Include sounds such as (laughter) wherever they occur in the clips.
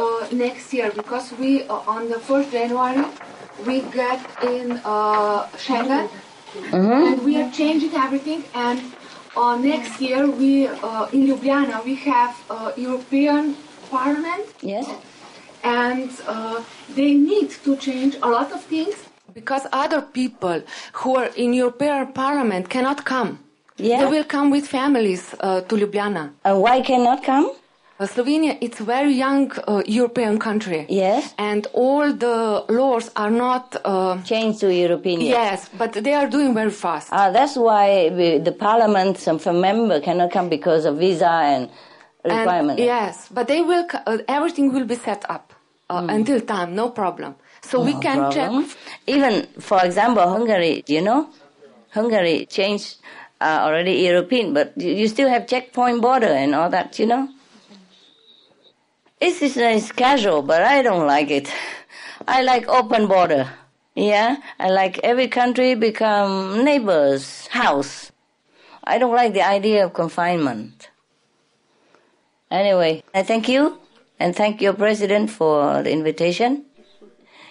Slovenia will change uh, next year because we uh, on the first January we get in uh, Schengen and we are changing everything and uh, next year we uh, in Ljubljana we have uh, European Parliament Yes? and uh, they need to change a lot of things because other people who are in European Parliament cannot come. Yeah. They will come with families uh, to Ljubljana. And why cannot come? Uh, Slovenia, it's a very young uh, European country. Yes. And all the laws are not. Uh, Change to European. yes, but they are doing very fast. Ah, that's why we, the parliament, some member cannot come because of visa and And- yes, but they will. Uh, everything will be set up uh, until time, no problem. So we can problem. check. Even, for example, Hungary, you know, Hungary changed uh, already European, but you still have checkpoint border and all that, you know. It's, it's, it's casual, but I don't like it. I like open border. Yeah, I like every country become neighbor's house. I don't like the idea of confinement. Anyway, I thank you and thank your president for the invitation.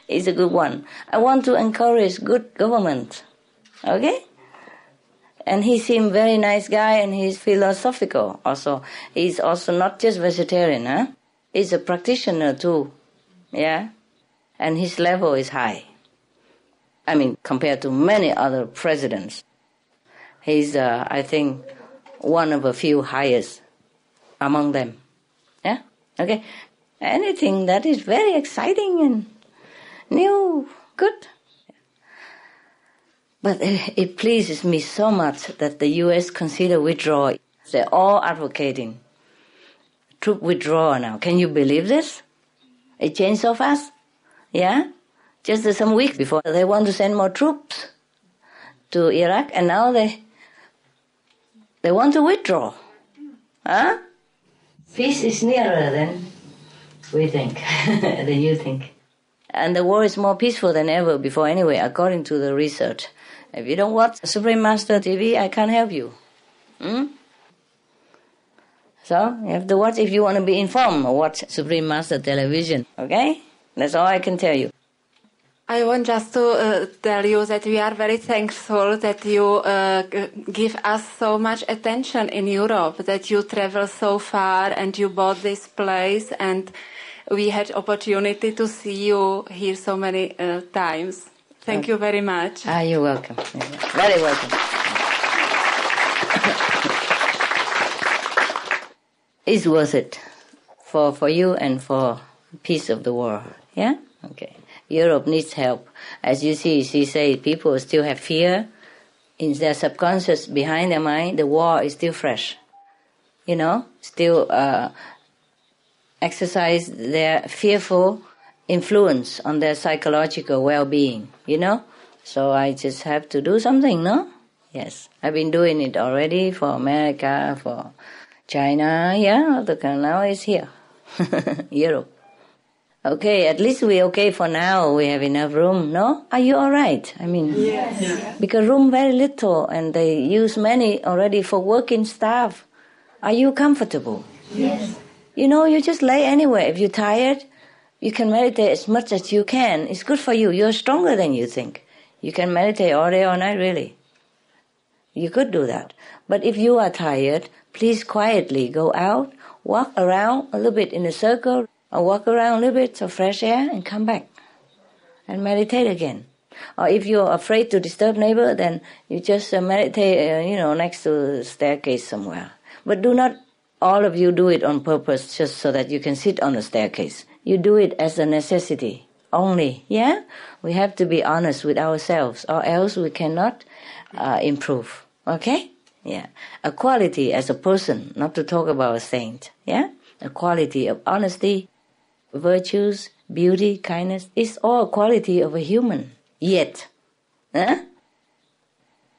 It's a good one. I want to encourage good government. Okay? And he seemed very nice guy and he's philosophical also. He's also not just vegetarian, huh? He's a practitioner too. Yeah? And his level is high. I mean, compared to many other presidents. He's, uh, I think, one of a few highest among them. Yeah? Okay? Anything that is very exciting and new, good. But it (laughs) it pleases me so much that the U.S. consider withdrawal. They're all advocating troop withdrawal now. Can you believe this? It changed so fast. Yeah? Just some weeks before, they want to send more troops to Iraq, and now they they want to withdraw. Huh? Peace is nearer than we think, (laughs) than you think. And the war is more peaceful than ever before anyway, according to the research. If you don't watch Supreme Master TV, I can't help you. Hmm? So, you have to watch if you want to be informed, watch Supreme Master Television. Okay? That's all I can tell you. I want just to uh, tell you that we are very thankful that you uh, g- give us so much attention in Europe, that you travel so far and you bought this place and we had opportunity to see you here so many uh, times. Thank you very much. Ah, you're welcome. Very welcome. It's worth it for, for you and for peace of the world. Yeah? Okay. Europe needs help. As you see, she say people still have fear in their subconscious behind their mind. The war is still fresh. You know, still uh, exercise their fearful influence on their psychological well-being. You know, so I just have to do something. No? Yes, I've been doing it already for America, for China. Yeah, the canal is here, (laughs) Europe. Okay, at least we're okay for now. We have enough room, no? Are you all right? I mean, yes. because room very little and they use many already for working staff. Are you comfortable? Yes. You know, you just lay anywhere. If you're tired, you can meditate as much as you can. It's good for you. You're stronger than you think. You can meditate all day, all night, really. You could do that. But if you are tired, please quietly go out, walk around a little bit in a circle, or walk around a little bit of fresh air and come back and meditate again. Or if you're afraid to disturb neighbor, then you just uh, meditate, uh, you know, next to the staircase somewhere. But do not all of you do it on purpose just so that you can sit on the staircase. You do it as a necessity only. Yeah? We have to be honest with ourselves or else we cannot uh, improve. Okay? Yeah. A quality as a person, not to talk about a saint. Yeah? A quality of honesty, virtues, beauty, kindness is all a quality of a human. Yet, huh?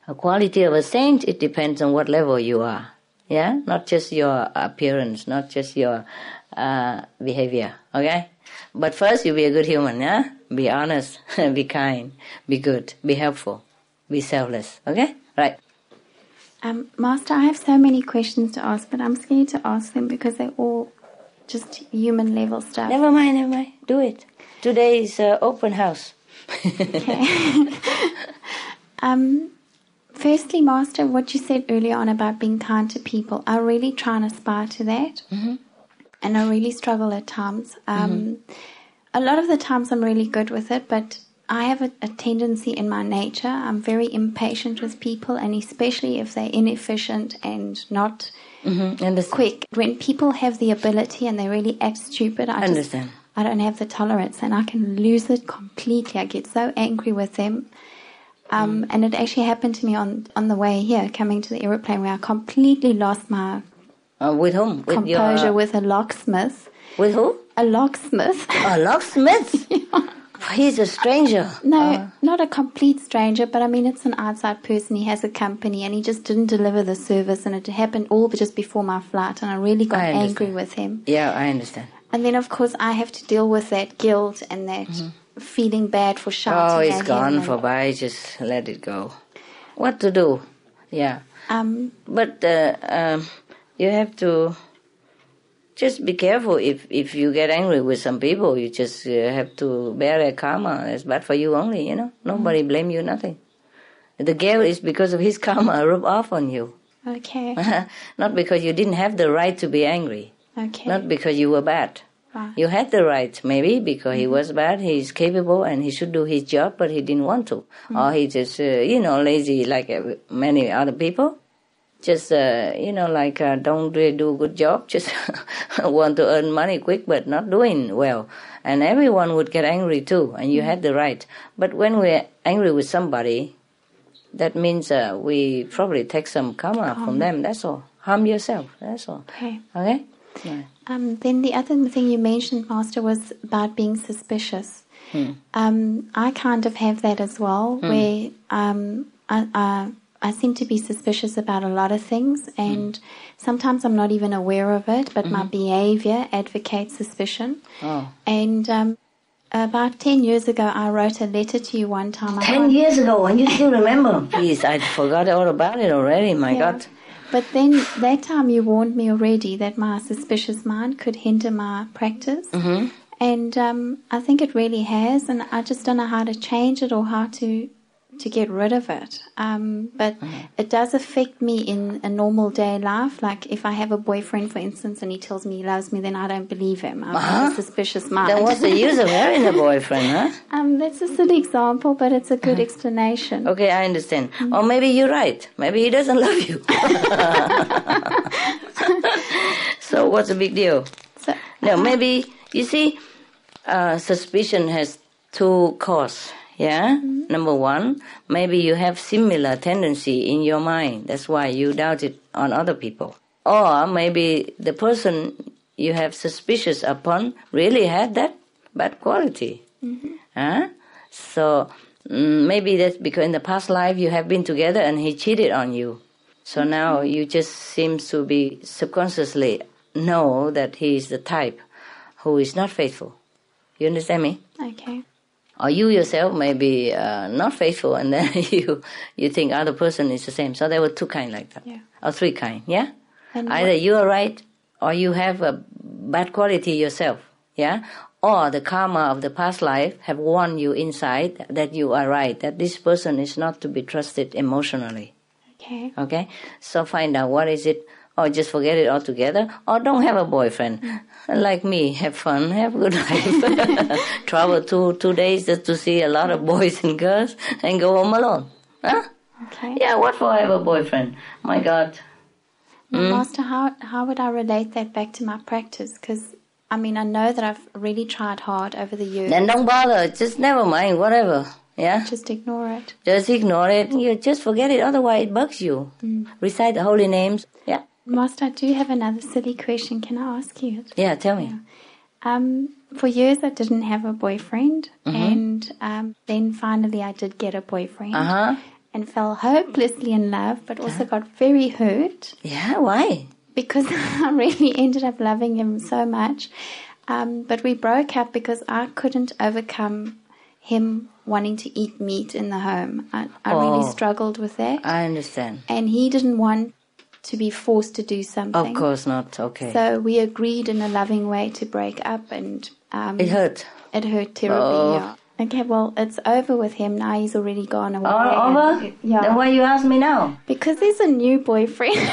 a quality of a saint, it depends on what level you are. Yeah? Not just your appearance, not just your uh, behavior. Okay? But first, you be a good human, yeah? Be honest, (laughs) be kind, be good, be helpful, be selfless. Okay? Right. Um, Master, I have so many questions to ask, but I'm scared to ask them because they're all just human level stuff. Never mind, never mind. Do it. Today is uh, open house. okay. (laughs) Um, firstly, Master, what you said earlier on about being kind to people, I really try and aspire to that. Mm-hmm. And I really struggle at times. Um, A lot of the times I'm really good with it, but I have a, a tendency in my nature. I'm very impatient with people, and especially if they're inefficient and not Mm-hmm. Understand? quick. When people have the ability and they really act stupid, I Understand. just I don't have the tolerance, and I can lose it completely. I get so angry with them. Um, And it actually happened to me on on the way here, coming to the aeroplane, where I completely lost my Uh, with whom? With composure your, with a locksmith. with who? A locksmith? A locksmith. (laughs) He's a stranger. no, not a complete stranger, but I mean, it's an outside person. He has a company, and he just didn't deliver the service, and it happened all just before my flight, and I really got I angry with him. Yeah, I understand. And then, of course, I have to deal with that guilt and that feeling bad for shouting. Mm-hmm. Oh, it's gone for by. Just let it go. What to do? Yeah, Um, but uh, um, you have to just be careful. If if you get angry with some people, you just uh, have to bear their karma. It's bad for you only. You know, nobody blame you. Nothing. The guilt is because of his (laughs) karma rub off on you, okay, (laughs) not because you didn't have the right to be angry. okay, Not because you were bad. right. You had the right, maybe because he was bad, he's capable and he should do his job, but he didn't want to. Or he just, uh, you know, lazy like uh, many other people. Just, uh, you know, like uh, don't really do a good job, just (laughs) want to earn money quick, but not doing well. And everyone would get angry too, and you had the right. But when we're angry with somebody, that means uh, we probably take some karma from them, that's all. Harm yourself, that's all. okay. Okay? Yeah. Um, then the other thing you mentioned, Master, was about being suspicious. Hmm. Um, I kind of have that as well, where um, I, I, I seem to be suspicious about a lot of things, Hmm. and sometimes I'm not even aware of it, but my behavior advocates suspicion. Mm-hmm. Oh. And um, about 10 years ago, I wrote a letter to you one time. Ten can't- years ago, and you still remember? (laughs) Please, I forgot all about it already. My Yeah. God. But then that time you warned me already that my suspicious mind could hinder my practice. Mm-hmm. And um, I think it really has, and I just don't know how to change it or how to to get rid of it. Um, but it does affect me in a normal day life. Like if I have a boyfriend, for instance, and he tells me he loves me, then I don't believe him. I have a suspicious mind. Then what's the use of having a boyfriend, huh? (laughs) um, that's a silly example, but it's a good explanation. Okay, I understand. Or maybe you're right. Maybe he doesn't love you. (laughs) (laughs) so what's the big deal? So, No, maybe you see, uh, suspicion has two causes. Yeah. Mm-hmm. Number one, maybe you have similar tendency in your mind. That's why you doubt it on other people. Or maybe the person you have suspicious upon really had that bad quality. Mm-hmm. Huh? So mm, maybe that's because in the past life you have been together and he cheated on you. So mm-hmm. now you just seems to be subconsciously know that he is the type who is not faithful. You understand me? okay. Or you yourself may be uh, not faithful, and then (laughs) you you think other person is the same. So there were two kind like that, Yeah. or three kind. Yeah, And either you are right, or you have a bad quality yourself. Yeah, or the karma of the past life have warned you inside that you are right, that this person is not to be trusted emotionally. Okay. Okay, so find out what is it, or just forget it altogether, or don't have a boyfriend. Like me, have fun, have a good (laughs) life. (laughs) Travel two two days just to see a lot of boys and girls, and go home alone. Huh? Okay. Yeah, what for I have a boyfriend? My God. Mm. Master, how how would I relate that back to my practice? Because I mean, I know that I've really tried hard over the years. Then don't bother. Just never mind. Whatever. Yeah. Just ignore it. Just ignore it. You just forget it. Otherwise, it bugs you. Recite the holy names. Yeah. Master, I do have another silly question. Can I ask you it? Yeah. Tell me. Um, for years I didn't have a boyfriend, and um, then finally I did get a boyfriend, Uh huh. and fell hopelessly in love, but also got very hurt Yeah. Why? because (laughs) I really ended up loving him so much. Um, but we broke up because I couldn't overcome him wanting to eat meat in the home. I, I really Oh. struggled with that. I understand. and he didn't want to be forced to do something. Of course not. Okay. So we agreed in a loving way to break up, and um, it hurt. It hurt terribly. Oh. Yeah. Okay, well, it's over with him now. He's already gone away. All over? and- Yeah. Then why you ask me now? Because there's a new boyfriend. (laughs)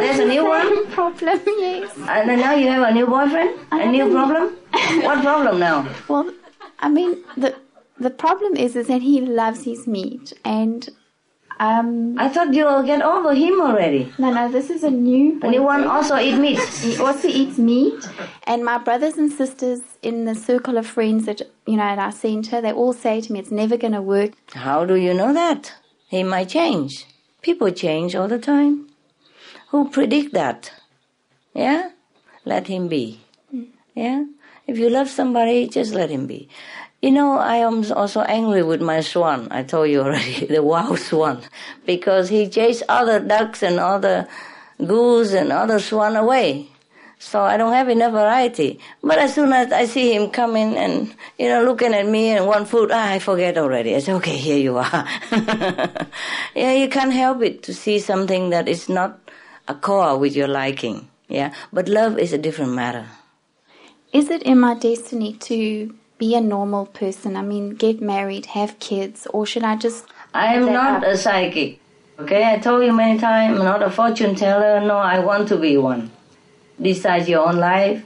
There's a new one? (laughs) problem, yes. And then now you have a new boyfriend? A new problem? What problem now? Well, I mean, the the problem is is that he loves his meat, and um, I thought you will get over him already. no, no, this is a new. One also eat meat. (laughs) He also eats meat, and my brothers and sisters in the circle of friends that you know at our center, they all say to me, "It's never going to work." How do you know that? He might change. People change all the time. Who predict that? Yeah? Let him be. Yeah? If you love somebody, just let him be. You know, I am also angry with my swan. I told you already, (laughs) the wild swan, because he chased other ducks and other goose and other swan away. So I don't have enough variety. But as soon as I see him coming and, you know, looking at me and one food, ah, I forget already. I say, okay, here you are. (laughs) yeah, you can't help it to see something that is not a core with your liking. Yeah, but love is a different matter. Is it in my destiny to be a normal person? I mean, get married, have kids, or should I just? I am not up. a psychic. Okay, I told you many times, I'm not a fortune teller. No, I want to be one. Decide your own life.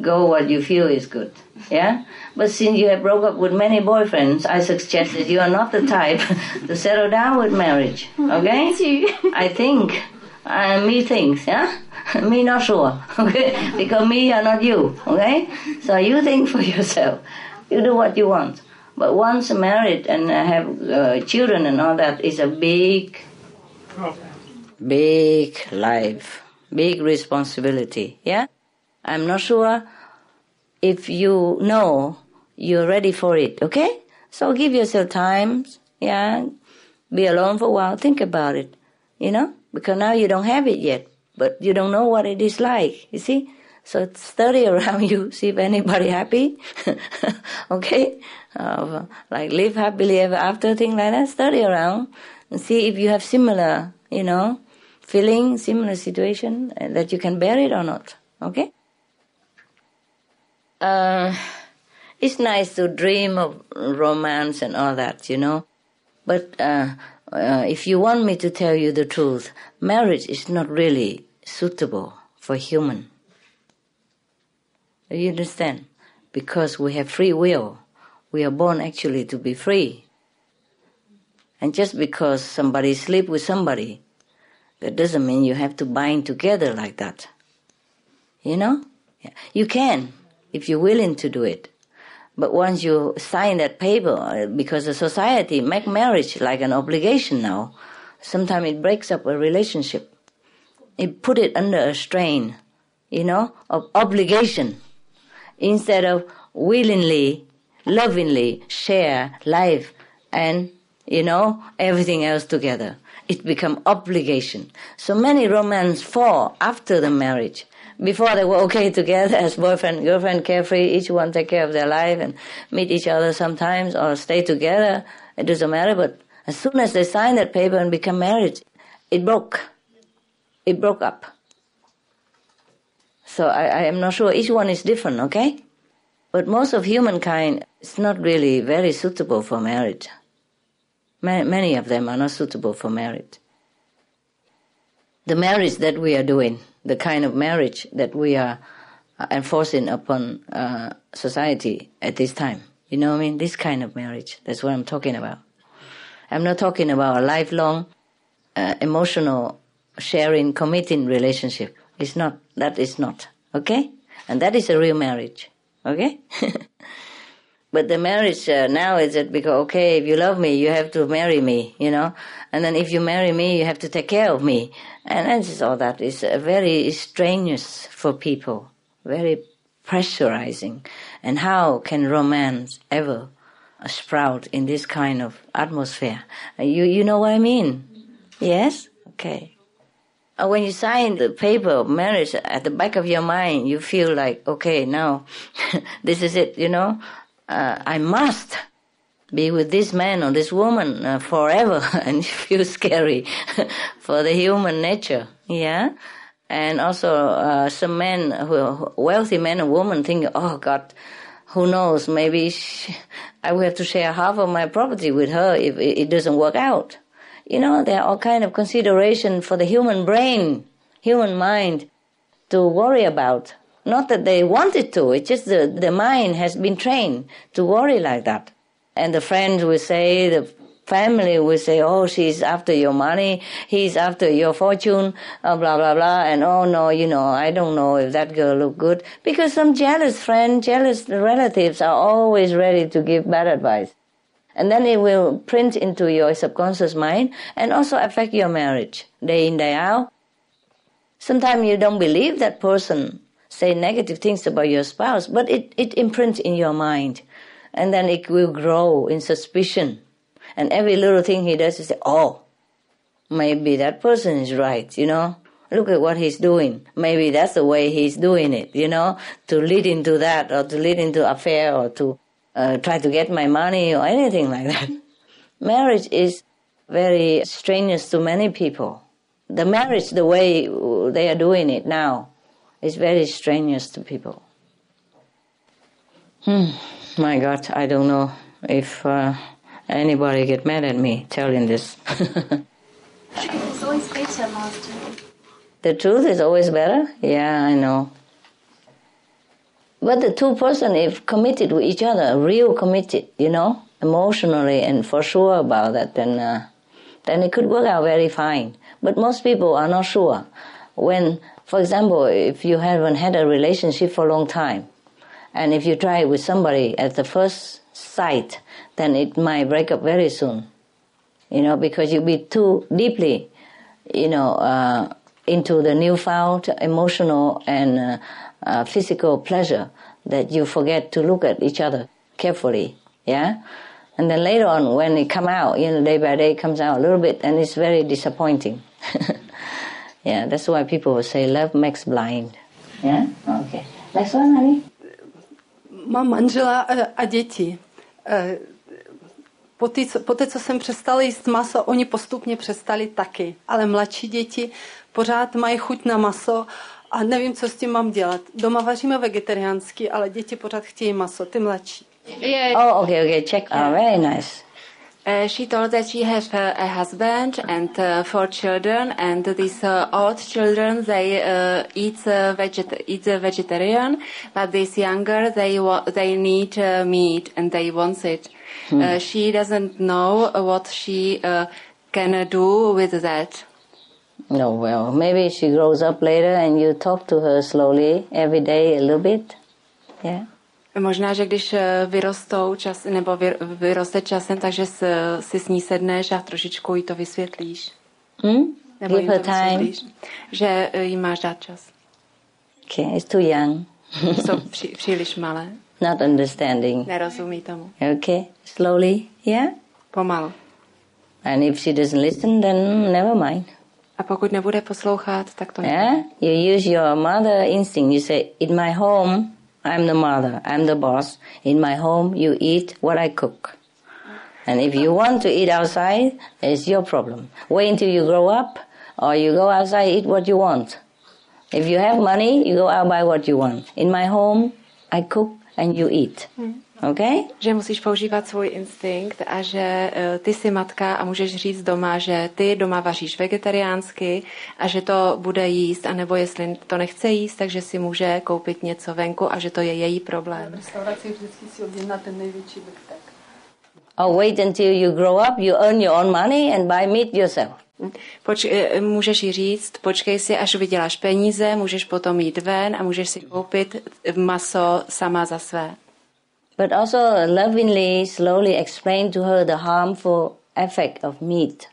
Go what you feel is good. Yeah? But since you have broke up with many boyfriends, I suggest that you are not the type (laughs) to settle down with marriage. (laughs) Okay? you. I think. Uh, me thinks, yeah? (laughs) me not sure, (laughs) okay? Because me are not you, okay? So you think for (laughs) yourself. You do what you want. But once married and have uh, children and all that is a big, big life, big responsibility, yeah? I'm not sure if you know you're ready for it, okay? So give yourself time, yeah? Be alone for a while, think about it, you know? Because now you don't have it yet, but you don't know what it is like, you see? So study (laughs) around you, see if anybody happy, (laughs) okay? Uh, like live happily ever after, thing like that. Study around and see if you have similar, you know, feeling, similar situation, and that you can bear it or not, okay? Uh, it's nice to dream of romance and all that, you know. But uh, if you want me to tell you the truth, marriage is not really suitable for human. You understand? Because we have free will. We are born actually to be free. And just because somebody sleep with somebody, that doesn't mean you have to bind together like that. You know? You can, if you're willing to do it. But once you sign that paper, uh, because the society make marriage like an obligation now, sometimes it breaks up a relationship. It put it under a strain, you know, of obligation, instead of willingly, lovingly share life and, you know, everything else together. It become obligation. So many romance fall after the marriage before they were okay together as boyfriend girlfriend, carefree, each one take care of their life and meet each other sometimes or stay together. It doesn't matter, but as soon as they sign that paper and become married, it broke. It broke up. So I, I am not sure. Each one is different, okay? But most of humankind is not really very suitable for marriage. Ma- Many of them are not suitable for marriage the marriage that we are doing, the kind of marriage that we are uh, enforcing upon uh, society at this time. You know what I mean? This kind of marriage. That's what I'm talking about. I'm not talking about a lifelong, uh, emotional, sharing, committing relationship. It's not. That is not. Okay? And that is a real marriage. Okay? (laughs) But the marriage uh, now is that because okay, if you love me, you have to marry me, you know, and then if you marry me, you have to take care of me, and just all that is uh, very strenuous for people, very pressurizing. And how can romance ever sprout in this kind of atmosphere? Uh, you you know what I mean? Yes. Okay. Uh, when you sign the paper of marriage, at the back of your mind, you feel like, okay, now (laughs) this is it, you know uh, I must be with this man or this woman uh, forever (laughs) and feel scary (laughs) for the human nature. Yeah. And also, uh, some men, who, wealthy men and women think, oh God, who knows, maybe she, I will have to share half of my property with her if it, it doesn't work out. You know, there are all kind of consideration for the human brain, human mind to worry about. Not that they wanted to, it's just the, the mind has been trained to worry like that. And the friends will say, the family will say, oh, she's after your money, he's after your fortune, uh, blah, blah, blah. And oh, no, you know, I don't know if that girl look good. Because some jealous friend, jealous relatives are always ready to give bad advice. And then it will print into your subconscious mind and also affect your marriage day in, day out. Sometimes you don't believe that person say negative things about your spouse, but it, it imprints in your mind. And then it will grow in suspicion. And every little thing he does, you say, oh, maybe that person is right, you know? Look at what he's doing. Maybe that's the way he's doing it, you know? To lead into that or to lead into affair or to uh, try to get my money or anything like that. (laughs) Marriage is very strenuous to many people. The marriage, the way they are doing it now, is very strenuous to people. Hmm. My God, I don't know if uh, anybody get mad at me telling this. It's always better, Master. the truth is always better. Yeah, I know. But the two person, if committed with each other, real committed, you know, emotionally and for sure about that, then uh, then it could work out very fine. But most people are not sure. When, for example, if you haven't had a relationship for a long time, and if you try it with somebody at the first sight, then it might break up very soon. You know, because you'll be too deeply, you know, uh, into the newfound emotional and uh, uh, physical pleasure that you forget to look at each other carefully. Yeah? And then later on, when it come out, you know, day by day comes out a little bit, and it's very disappointing. (laughs) yeah, that's why people will say love makes blind. Yeah? Okay. Next one, honey. Mám manžela eh, a děti. Eh, Po té, co, po té, co jsem přestala jíst maso, oni postupně přestali taky. Ale mladší děti pořád mají chuť na maso a nevím, co s tím mám dělat. Doma vaříme vegetariánsky, ale děti pořád chtějí maso, ty mladší. Yeah. Oh, okay, okay, check. Oh, very nice. Uh, she told that she has uh, a husband and uh, four children, and these uh, old children they uh, eat uh, veget- eat vegetarian, but these younger they wa- they need uh, meat and they want it. Uh, she doesn't know what she uh, can uh, do with that. No, well, maybe she grows up later and you talk to her slowly every day a little bit. Yeah. Možná, že když eh, vyrostou čas, nebo vy, vyroste časem, takže s, si s ní sedneš a trošičku jí to vysvětlíš. Hmm? Nebo Give jim her to time. vysvětlíš, že eh, jí máš dát čas. Okay, it's too young. (laughs) Jsou při, (laughs) příliš malé, Not understanding. nerozumí tomu. Okay, slowly, yeah? Pomalu. And if she doesn't listen, then never mind. A pokud nebude poslouchat, tak to Yeah? You use your mother instinct. You say, in my home, I'm the mother, I'm the boss. In my home, you eat what I cook. And if you want to eat outside, it's your problem. Wait until you grow up, or you go outside, eat what you want. If you have money, you go out buy what you want. In my home, I cook and you eat. Mm. Okay? Že musíš používat svůj instinkt a že eh, ty jsi matka a můžeš říct doma, že ty doma vaříš vegetariánsky a že to bude jíst, anebo jestli to nechce jíst, takže si může koupit něco venku a že to je její problém. V restauraci vždycky si objedná ten největší biftek. Or wait until you grow up, you earn your own money and buy meat yourself. Poč- eh, můžeš jí říct, počkej si, až vyděláš peníze, můžeš potom jít ven a můžeš si koupit maso sama za své. But also lovingly, slowly explain to her the harmful effect of meat.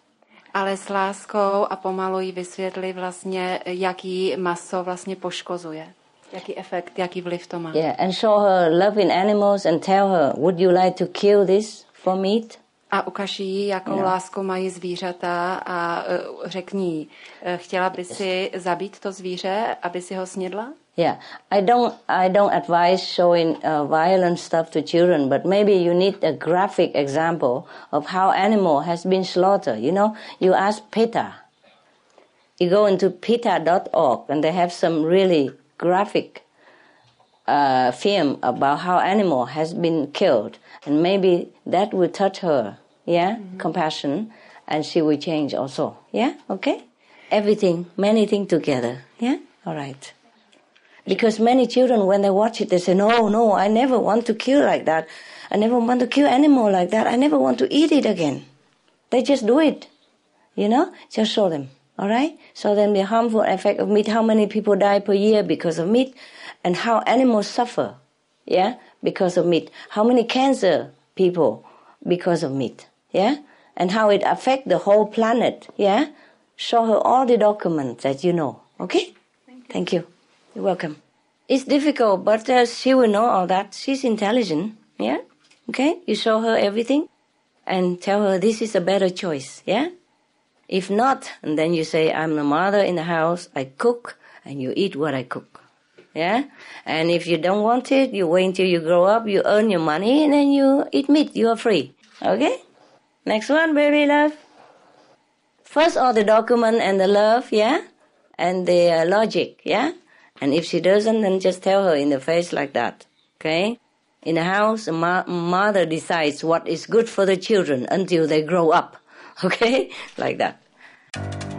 Ale s láskou a pomalu jí vysvětli vlastně, jaký maso vlastně poškozuje. Jaký efekt, jaký vliv to má. Yeah, and show her loving animals and tell her, would you like to kill this for meat? A ukaž jí, jakou Jo. lásku mají zvířata a uh, řekni jí, eh, chtěla by si zabít to zvíře, aby si ho snědla? Yeah, I don't. I don't advise showing uh, violent stuff to children, but maybe you need a graphic example of how animal has been slaughtered. You know, you ask PETA. You go into PETA.org, and they have some really graphic uh, film about how animal has been killed, and maybe that will touch her. Yeah, mm-hmm. compassion, and she will change also. Yeah, okay. Everything, many things together. Yeah, all right. Because many children, when they watch it, they say, no, no, I never want to kill like that. I never want to kill animal like that. I never want to eat it again. They just do it. You know? Just show them. Alright? Show them the harmful effect of meat, how many people die per year because of meat, and how animals suffer. Yeah? Because of meat. How many cancer people because of meat. Yeah? And how it affect the whole planet. Yeah? Show her all the documents that you know. Okay? Thank you. Thank you. You're welcome. It's difficult, but uh, she will know all that. She's intelligent. Yeah? Okay? You show her everything and tell her this is a better choice. Yeah? If not, and then you say, I'm the mother in the house, I cook, and you eat what I cook. Yeah? And if you don't want it, you wait until you grow up, you earn your money, and then you eat meat. You are free. Okay? Next one, baby love. First, all the document and the love, yeah? And the uh, logic, yeah? And if she doesn't, then just tell her in the face like that. Okay? In the house, a ma- mother decides what is good for the children until they grow up. (laughs) Okay? like that.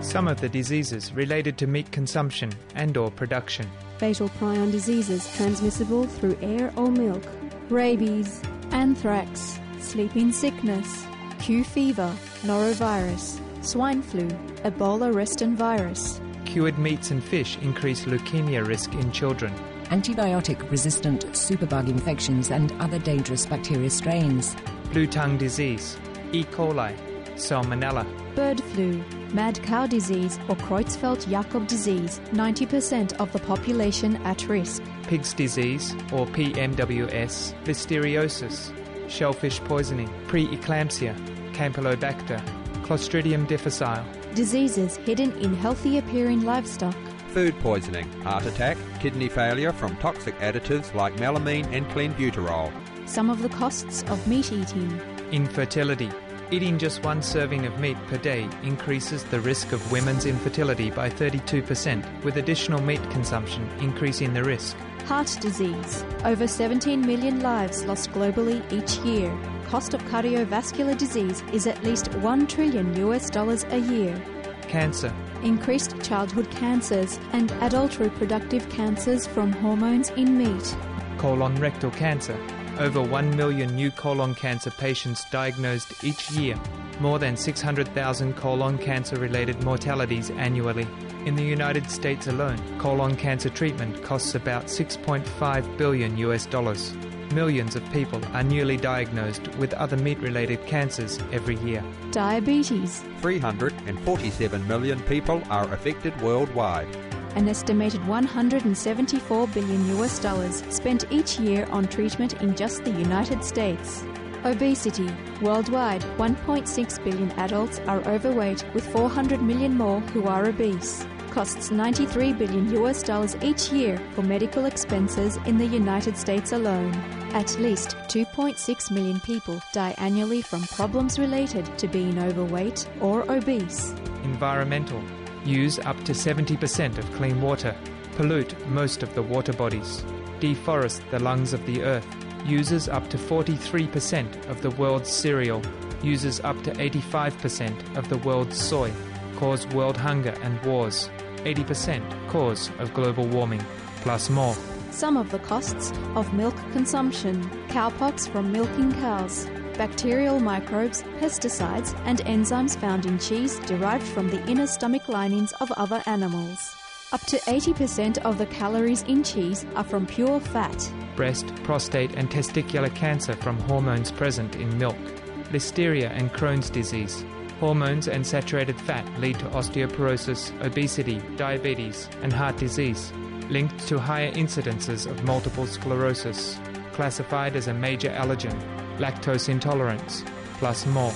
Some of the diseases related to meat consumption and or production. Fatal prion diseases transmissible through air or milk. Rabies, anthrax, sleeping sickness, Q fever, norovirus, swine flu, Ebola reston virus, cured meats and fish increase leukemia risk in children. Antibiotic resistant superbug infections and other dangerous bacteria strains. Blue tongue disease, E. coli, Salmonella. Bird flu, mad cow disease or Creutzfeldt Jakob disease, 90% of the population at risk. Pig's disease or PMWS, listeriosis, shellfish poisoning, preeclampsia, Campylobacter, Clostridium difficile, diseases hidden in healthy appearing livestock, food poisoning, heart attack, kidney failure from toxic additives like melamine and clenbuterol. Some of the costs of meat eating. Infertility. Eating just one serving of meat per day increases the risk of women's infertility by 32%, with additional meat consumption increasing the risk. Heart disease. Over 17 million lives lost globally each year cost of cardiovascular disease is at least 1 trillion US dollars a year. Cancer. Increased childhood cancers and adult reproductive cancers from hormones in meat. Colon rectal cancer. Over 1 million new colon cancer patients diagnosed each year. More than 600,000 colon cancer related mortalities annually. In the United States alone, colon cancer treatment costs about 6.5 billion US dollars millions of people are newly diagnosed with other meat related cancers every year. Diabetes. 347 million people are affected worldwide. An estimated 174 billion US dollars spent each year on treatment in just the United States. Obesity. Worldwide, 1.6 billion adults are overweight, with 400 million more who are obese costs 93 billion US dollars each year for medical expenses in the United States alone. At least 2.6 million people die annually from problems related to being overweight or obese. Environmental. Use up to 70% of clean water. Pollute most of the water bodies. Deforest the lungs of the earth. Uses up to 43% of the world's cereal. Uses up to 85% of the world's soy. Cause world hunger and wars. 80% cause of global warming, plus more. Some of the costs of milk consumption, cowpox from milking cows, bacterial microbes, pesticides, and enzymes found in cheese derived from the inner stomach linings of other animals. Up to 80% of the calories in cheese are from pure fat. Breast, prostate, and testicular cancer from hormones present in milk. Listeria and Crohn's disease, Hormones and saturated fat lead to osteoporosis, obesity, diabetes, and heart disease, linked to higher incidences of multiple sclerosis, classified as a major allergen, lactose intolerance, plus more.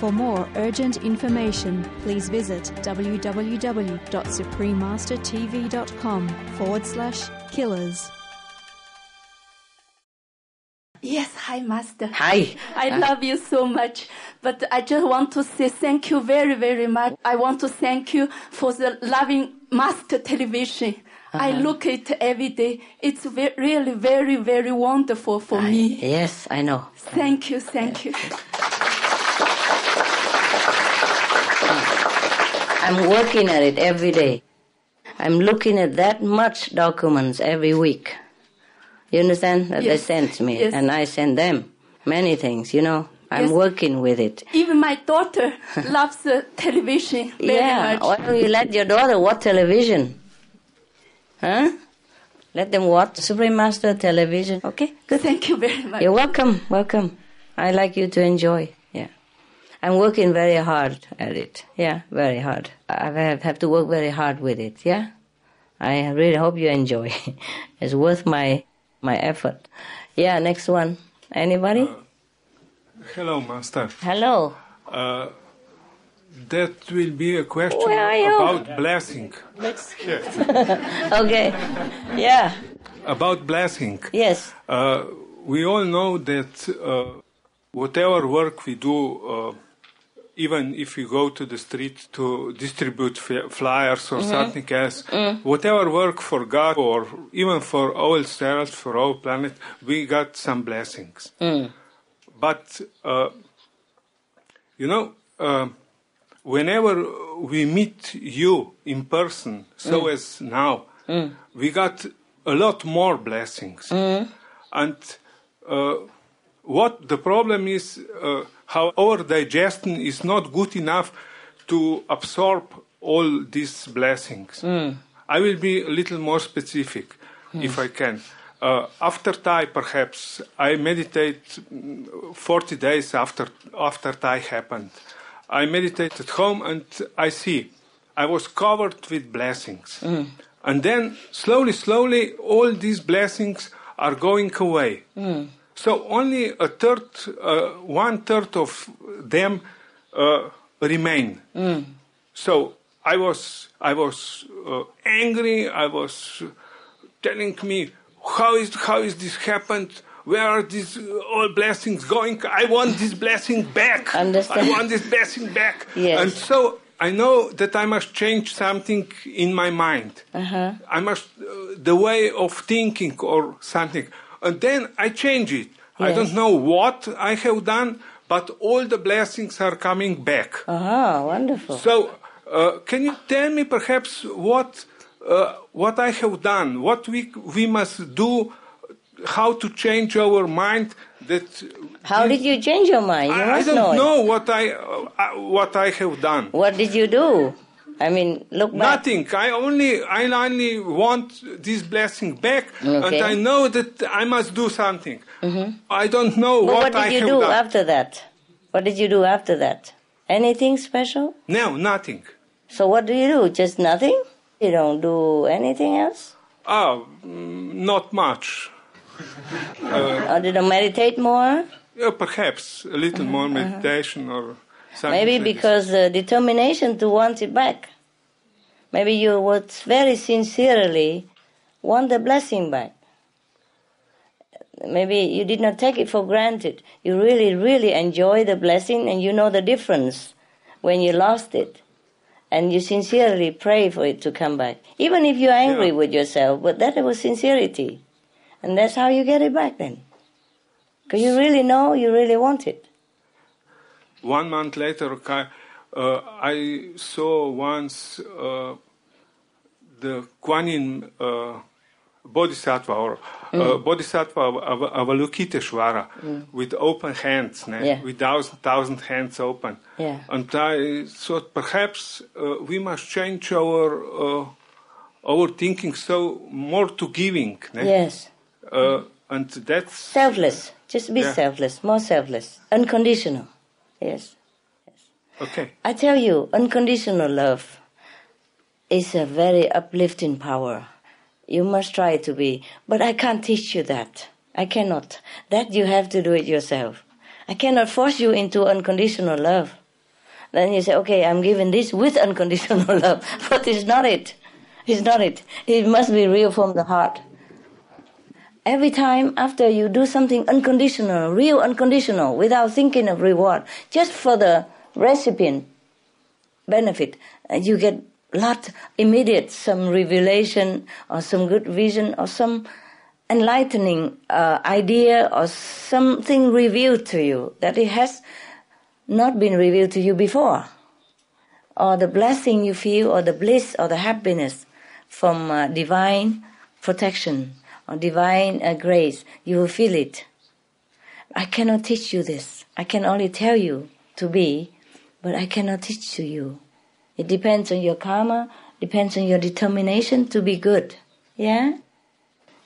For more urgent information, please visit www.suprememastertv.com forward slash killers. Yes, hi, Master. Hi. I love you so much. But I just want to say thank you very, very much. I want to thank you for the loving Master Television. I Uh-huh. look at it every day. It's ve- really very, very wonderful for me. Yes, I know. Thank you, thank you. I'm working at it every day. I'm looking at that much documents every week. You understand? That Yes. they send me, Yes. and I send them many things. You know, I'm Yes. working with it. Even my daughter (laughs) loves the television very yeah. much. Why don't you let your daughter watch television? Huh? Let them watch Supreme Master television. Okay. Good. Thank you very much. You're welcome. Welcome. I like you to enjoy. Yeah. I'm working very hard at it. Yeah, very hard. I have, have to work very hard with it. Yeah. I really hope you enjoy. (laughs) it's worth my my effort. Yeah. Next one. Anybody? Hello, Master. Hello. Uh, that will be a question Where are you? about blessing. (laughs) (laughs) okay. Yeah. About blessing. Yes. Uh, we all know that uh, whatever work we do, uh, even if we go to the street to distribute flyers or Mhm. something else, Mm. whatever work for God or even for ourselves, for our planet, we got some blessings. Mm. But uh, you know, uh, whenever we meet you in person, so Mm. as now, Mm. we got a lot more blessings. Mm. And uh, what the problem is, uh, how our digestion is not good enough to absorb all these blessings. Mm. I will be a little more specific, if I can. Uh, after Thai, perhaps I meditate mm, 40 days after after Thai happened. I meditate at home and I see I was covered with blessings. Mm. And then slowly, slowly, all these blessings are going away. Mm. So only a third, uh, one third of them uh, remain. Mm. So I was, I was uh, angry. I was telling me, how is how is this happened? Where are these uh, all blessings going? I want this blessing back. (laughs) Understand. I want this blessing back. Yes. And so I know that I must change something in my mind. Uh-huh. I must uh, the way of thinking or something, and then I change it. I don't know what I have done, but all the blessings are coming back. Ah, wonderful. So, uh, can you tell me perhaps what uh, what I have done, what we we must do, how to change our mind? That How did you change your mind? You I, I don't know. know what I uh, uh, what I have done. What did you do? I mean, look back. Nothing. I only I only want this blessing back, and I know that I must do something. I don't know But what, what did I you do done. after that? What did you do after that? Anything special? No, nothing. So what do you do? Just nothing? You don't do anything else? Oh, mm, not much. Uh, (laughs) Or did you meditate more? yeah, perhaps a little more meditation or something. Maybe because uh, determination to want it back. Maybe you would very sincerely want the blessing back. Maybe you did not take it for granted. You really, really enjoy the blessing and you know the difference when you lost it. And you sincerely pray for it to come back. Even if you're angry with yourself, but that was sincerity. And that's how you get it back then. Because you really know you really want it. One month later, uh, I saw once uh, the Kuan Yin uh, Bodhisattva or uh, Mm. Bodhisattva Av- Av- Avalokiteshvara Mm. with open hands? Yeah. with thousand, thousand hands open. Yeah. And I thought perhaps uh, we must change our uh, our thinking so more to giving. ne? Yes. Uh, and that's Selfless. Just be Yeah. selfless, more selfless. Unconditional. Yes. yes. okay. I tell you, unconditional love is a very uplifting power. You must try to be. But I can't teach you that. I cannot. That you have to do it yourself. I cannot force you into unconditional love. Then you say, okay, I'm giving this with unconditional (laughs) love, but it's not it. It's not it. It must be real from the heart. Every time after you do something unconditional, real unconditional, without thinking of reward, just for the recipient benefit, uh, you get lot immediate some revelation or some good vision or some enlightening uh, idea or something revealed to you that it has not been revealed to you before. Or the blessing you feel or the bliss or the happiness from uh, divine protection or divine uh, grace you will feel it i cannot teach you this i can only tell you to be but i cannot teach to you it depends on your karma, depends on your determination to be good. Yeah?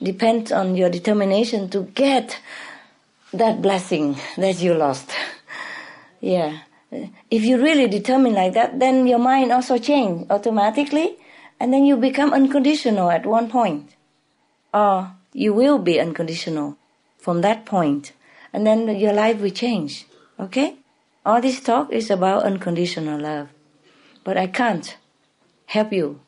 Depends on your determination to get that blessing that you lost. (laughs) yeah. If you really determine like that, then your mind also change automatically, and then you become unconditional at one point. Or you will be unconditional from that point, and then your life will change. Okay? All this talk is about unconditional love. But I can't help you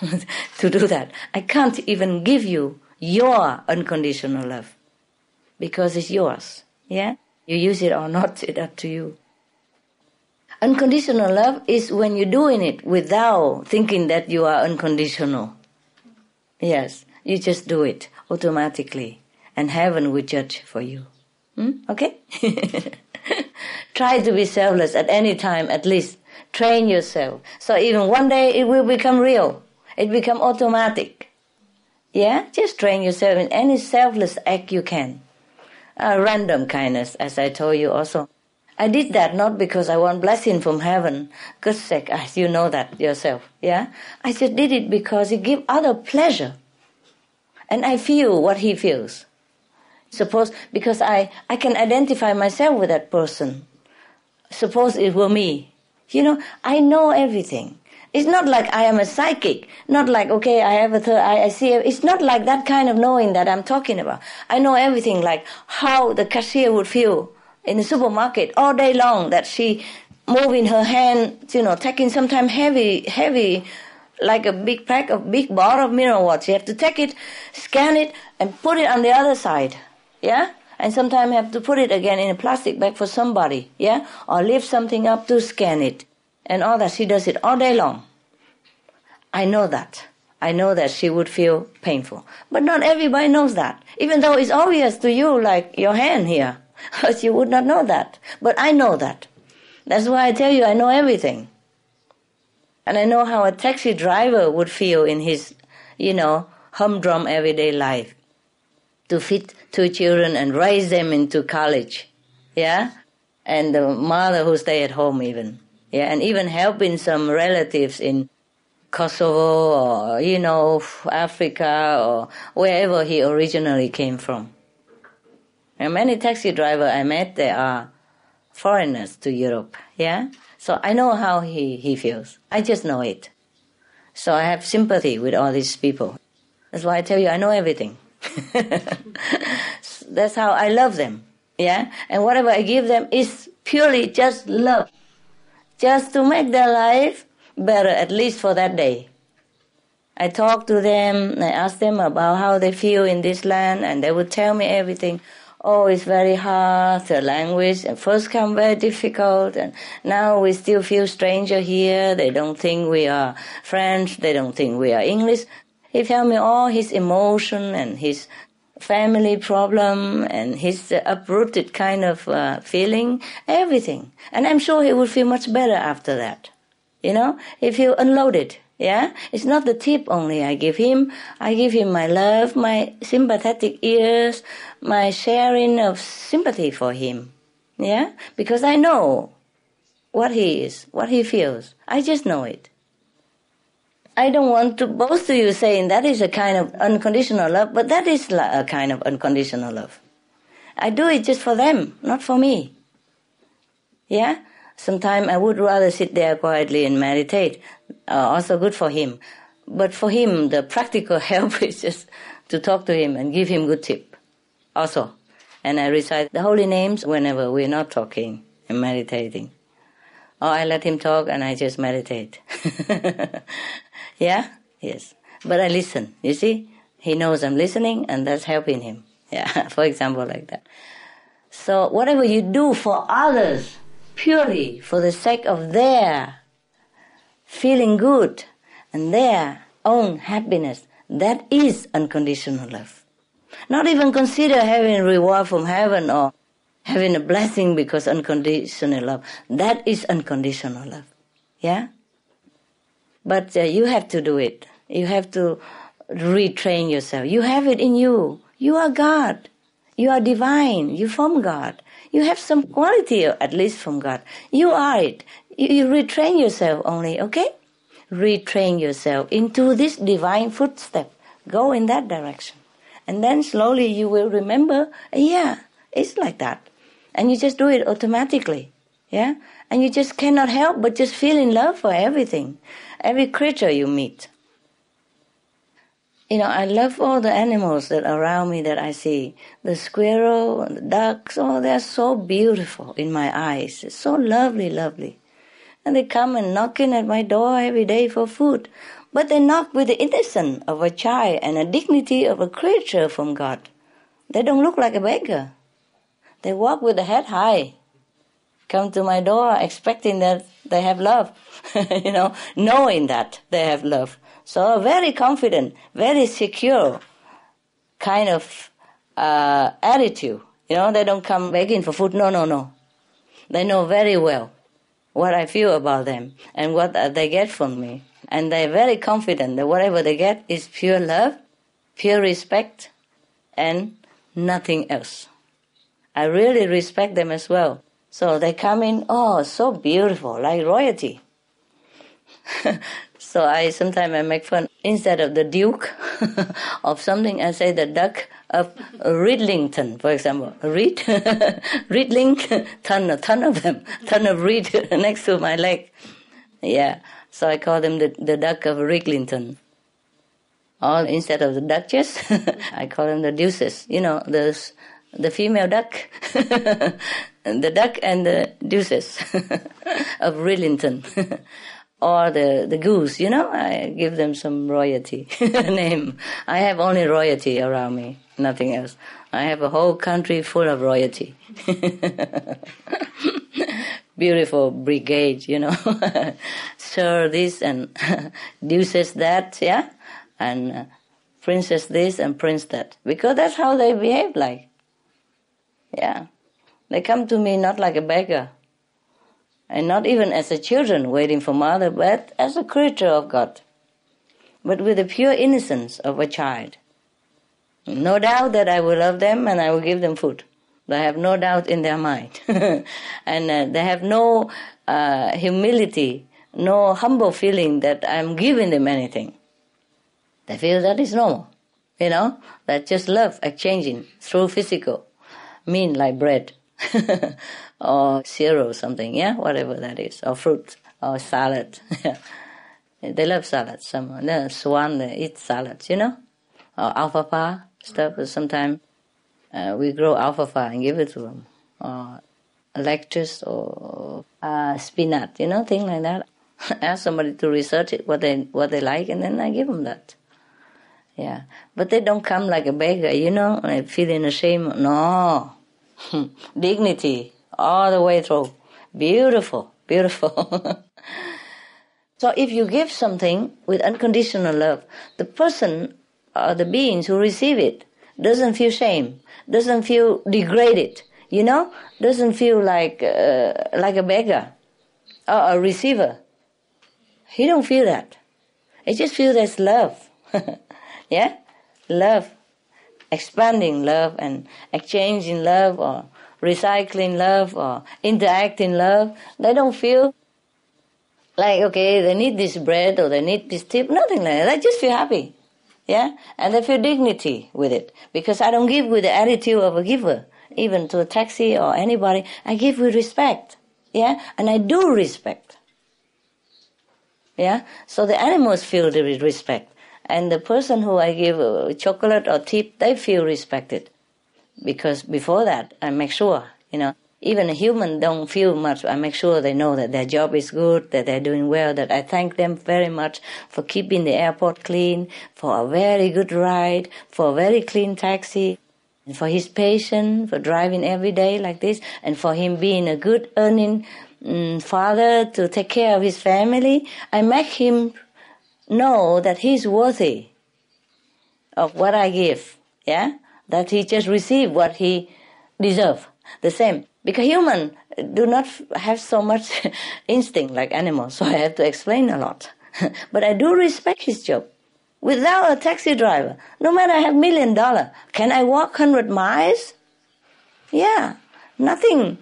(laughs) to do that. I can't even give you your unconditional love because it's yours. Yeah? You use it or not, it's up to you. Unconditional love is when you're doing it without thinking that you are unconditional. Yes, you just do it automatically, and heaven will judge for you. Hmm? Okay? (laughs) Try to be selfless at any time, at least train yourself. So even one day it will become real. It become automatic. Yeah, just train yourself in any selfless act you can. Random kindness, as I told you also. I did that not because I want blessing from heaven. Good sake, as you know that yourself. Yeah, I just did it because it give other pleasure, and I feel what he feels. Suppose because I I can identify myself with that person. Suppose it were me. You know, I know everything. It's not like I am a psychic. Not like, okay, I have a third eye see. It's not like that kind of knowing that I'm talking about. I know everything, like how the cashier would feel in the supermarket all day long that she moving her hand, you know, taking sometimes heavy, heavy, like a big pack of big bar of mineral water. You have to take it, scan it, and put it on the other side. Yeah? and sometimes have to put it again in a plastic bag for somebody, yeah, or lift something up to scan it, and all that. She does it all day long. I know that. I know that she would feel painful, but not everybody knows that. Even though it's obvious to you, like your hand here, (laughs) you would not know that. But I know that. That's why I tell you I know everything. And I know how a taxi driver would feel in his, you know, humdrum everyday life to feed two children and raise them into college. Yeah? And the mother who stay at home even. Yeah, and even helping some relatives in Kosovo or, you know, Africa or wherever he originally came from. And many taxi drivers I met, they are foreigners to Europe. Yeah? So I know how he, he feels. I just know it. So I have sympathy with all these people. That's why I tell you I know everything. (laughs) That's how I love them. Yeah? And whatever I give them is purely just love. Just to make their life better, at least for that day. I talk to them, I ask them about how they feel in this land, and they would tell me everything. Oh, it's very hard, the language, and first come very difficult, and now we still feel stranger here. They don't think we are French, they don't think we are English. He tell me all his emotion and his family problem and his uh, uprooted kind of uh, feeling, everything. And I'm sure he would feel much better after that. You know, if he unloaded. Yeah, it's not the tip only I give him. I give him my love, my sympathetic ears, my sharing of sympathy for him. Yeah, because I know what he is, what he feels. I just know it. I don't want to boast to you saying that is a kind of unconditional love, but that is a kind of unconditional love. I do it just for them, not for me. Yeah? Sometimes I would rather sit there quietly and meditate. Uh, also good for him. But for him, the practical (laughs) help is just to talk to him and give him good tip. Also. And I recite the holy names whenever we're not talking and meditating. Or I let him talk and I just meditate. (laughs) yeah? Yes. But I listen, you see? He knows I'm listening and that's helping him. (laughs) Yeah, for example, like that. So whatever you do for others, purely for the sake of their feeling good and their own happiness, that is unconditional love. Not even consider having reward from heaven or having a blessing because unconditional love. That is unconditional love. Yeah? But uh, you have to do it. You have to retrain yourself. You have it in you. You are God. You are divine. You from God. You have some quality, at least from God. You are it. You, you retrain yourself only, okay? Retrain yourself into this divine footstep. Go in that direction. And then slowly you will remember, yeah, it's like that. And you just do it automatically. Yeah? And you just cannot help but just feel in love for everything. Every creature you meet. You know, I love all the animals that around me that I see. The squirrel and the ducks, oh, they're so beautiful in my eyes. It's so lovely, lovely. And they come and knocking at my door every day for food. But they knock with the innocence of a child and the dignity of a creature from God. They don't look like a beggar. They walk with the head high. Come to my door expecting that they have love. (laughs) you know, knowing that they have love. So very confident, very secure kind of uh, attitude. You know, they don't come begging for food. No, no, no. They know very well what I feel about them and what they get from me. And they're very confident that whatever they get is pure love, pure respect, and nothing else. I really respect them as well. So they come in, oh, so beautiful, like royalty. (laughs) So I sometimes I make fun instead of the Duke (laughs) of something, I say the Duck of Ridlington, for example. Reed, (laughs) Ridling, ton, a ton of them, ton of reed (laughs) next to my leg. Yeah, so I call them the, the Duck of Ridlington. All instead of the Duchess, I call them the Deuces. You know, the the female duck, the duck and the Deuces of Ridlington or the, the goose, you know, I give them some royalty (laughs) name. I have only royalty around me, nothing else. I have a whole country full of royalty. (laughs) Beautiful brigade, you know. (laughs) Sir this and deuces that, yeah? And uh, princess this and prince that. Because that's how they behave like. Yeah. They come to me not like a beggar and not even as a children waiting for mother, but as a creature of God, but with the pure innocence of a child. No doubt that I will love them and I will give them food. They have no doubt in their mind. (laughs) and uh, they have no uh, humility, no humble feeling that I'm giving them anything. They feel that is normal. You know, that just love exchanging through physical, mean like bread. (laughs) or cereal something, yeah, whatever that is, or fruit or salad. (laughs) they love salad. Some the swan they eat salads, you know, or alfalfa stuff. Sometimes uh, we grow alfalfa and give it to them, or lettuce or uh, spinach, you know, thing like that. (laughs) Ask somebody to research it what they what they like, and then I give them that. Yeah, but they don't come like a beggar, you know, feeling ashamed. No, (laughs) dignity all the way through. Beautiful, beautiful. (laughs) so if you give something with unconditional love, the person or the beings who receive it doesn't feel shame, doesn't feel degraded, you know, doesn't feel like uh, like a beggar or a receiver. He don't feel that. He just feels that's love. (laughs) yeah, love, expanding love and exchanging love or recycling love or interacting love, they don't feel like, okay, they need this bread or they need this tip, nothing like that. They just feel happy. Yeah? And they feel dignity with it. Because I don't give with the attitude of a giver, even to a taxi or anybody. I give with respect. Yeah? And I do respect. Yeah? So the animals feel the respect. And the person who I give uh, chocolate or tip, they feel respected because before that I make sure, you know, Even a human don't feel much. I make sure they know that their job is good, that they're doing well, that I thank them very much for keeping the airport clean, for a very good ride, for a very clean taxi, and for his patience, for driving every day like this, and for him being a good earning um, father to take care of his family. I make him know that he's worthy of what I give. Yeah? That he just receive what he deserve. The same. Because human do not have so much (laughs) instinct like animals, so I have to explain a lot. (laughs) but I do respect his job. Without a taxi driver, no matter I have million dollar, can I walk hundred miles? Yeah, nothing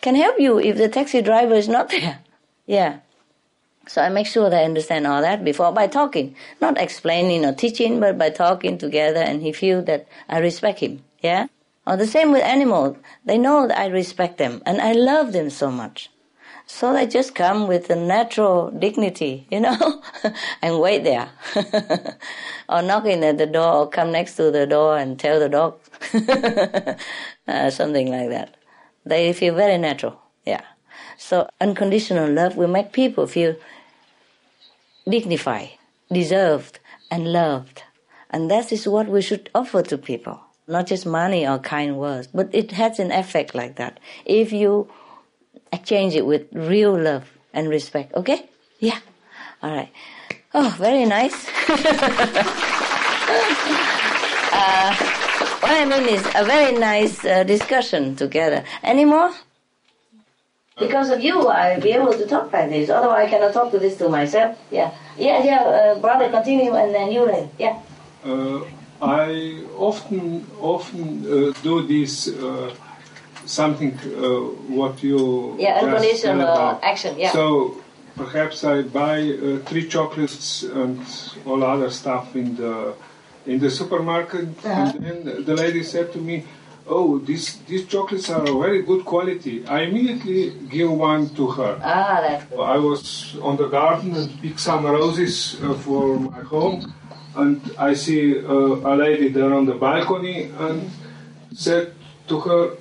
can help you if the taxi driver is not (laughs) there. Yeah. So I make sure they understand all that before by talking, not explaining or teaching, but by talking together, and he feel that I respect him. Yeah. Or the same with animals. They know that I respect them and I love them so much. So they just come with a natural dignity, you know, (laughs) and wait there. (laughs) or knocking at the door or come next to the door and tell the dog (laughs) uh, something like that. They feel very natural. Yeah. So unconditional love will make people feel dignified, deserved, and loved. And that is what we should offer to people not just money or kind words, but it has an effect like that. If you exchange it with real love and respect, okay? Yeah. All right. Oh, very nice. (laughs) uh, what I mean is a very nice uh, discussion together. Any more? Because of you, I'll be able to talk like this. Otherwise, I cannot talk to this to myself. Yeah. Yeah, yeah, uh, brother, continue and then you, yeah. Uh, I often often uh, do this uh, something uh, what you yeah unconditional action yeah. So perhaps I buy uh, three chocolates and all other stuff in the in the supermarket, uh-huh. and then the lady said to me. Oh, these these chocolates are of very good quality. I immediately give one to her. Ah, that's good. I was on the garden and picked some roses uh, for my home, and I see uh, a lady there on the balcony and said to her,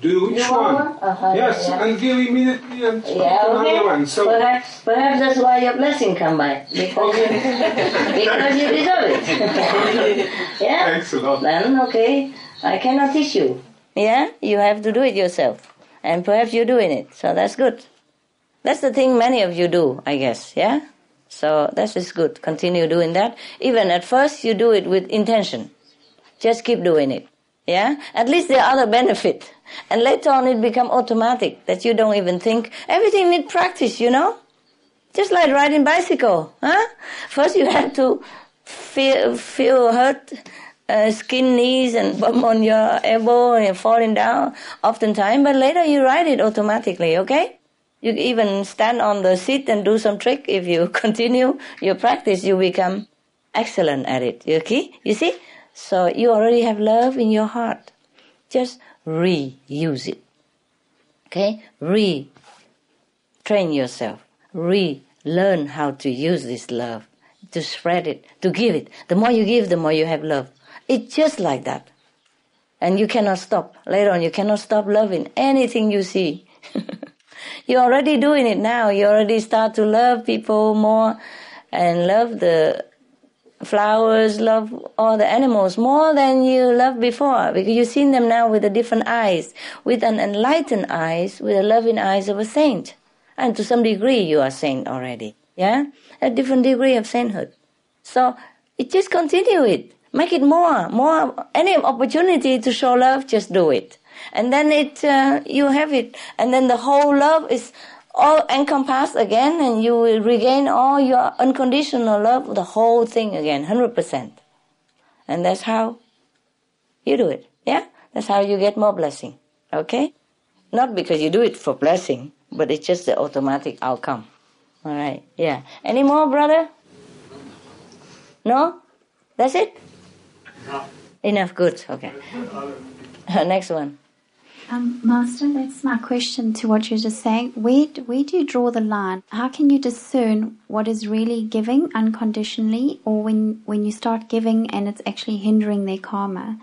do you which you one? Uh-huh, yes, yeah. and give immediately and yeah, okay. another one. So perhaps, perhaps that's why your blessing come by because you, (laughs) because you deserve it. (laughs) (laughs) yeah. Thanks a lot. Then okay, I cannot teach you. Yeah, you have to do it yourself, and perhaps you're doing it, so that's good. That's the thing many of you do, I guess. Yeah. So that is just good. Continue doing that. Even at first you do it with intention. Just keep doing it. Yeah? At least there are other benefit. And later on it become automatic that you don't even think. Everything need practice, you know? Just like riding bicycle. Huh? First you have to feel, feel hurt, uh, skin knees and (laughs) bump on your elbow and falling down oftentimes, but later you ride it automatically, okay? You even stand on the seat and do some trick. If you (laughs) continue your practice, you become excellent at it. Okay? You see? So you already have love in your heart. Just reuse it. Okay? Re train yourself. Re learn how to use this love, to spread it, to give it. The more you give, the more you have love. It's just like that. And you cannot stop. Later on, you cannot stop loving anything you see. (laughs) You're already doing it now. You already start to love people more and love the flowers, love all the animals more than you loved before because you've seen them now with a different eyes, with an enlightened eyes, with the loving eyes of a saint. And to some degree you are saint already. Yeah? A different degree of sainthood. So it just continue it. Make it more, more, any opportunity to show love, just do it and then it uh, you have it, and then the whole love is all encompassed again, and you will regain all your unconditional love, the whole thing again, hundred percent, and that's how you do it. Yeah, that's how you get more blessing. Okay, not because you do it for blessing, but it's just the automatic outcome. All right. Yeah. Any more, brother? No? That's it? No. Enough. Good. Okay. Next one. Um, Master, that's my question to what you're just saying. Where, where do you draw the line? How can you discern what is really giving unconditionally or when, when you start giving and it's actually hindering their karma?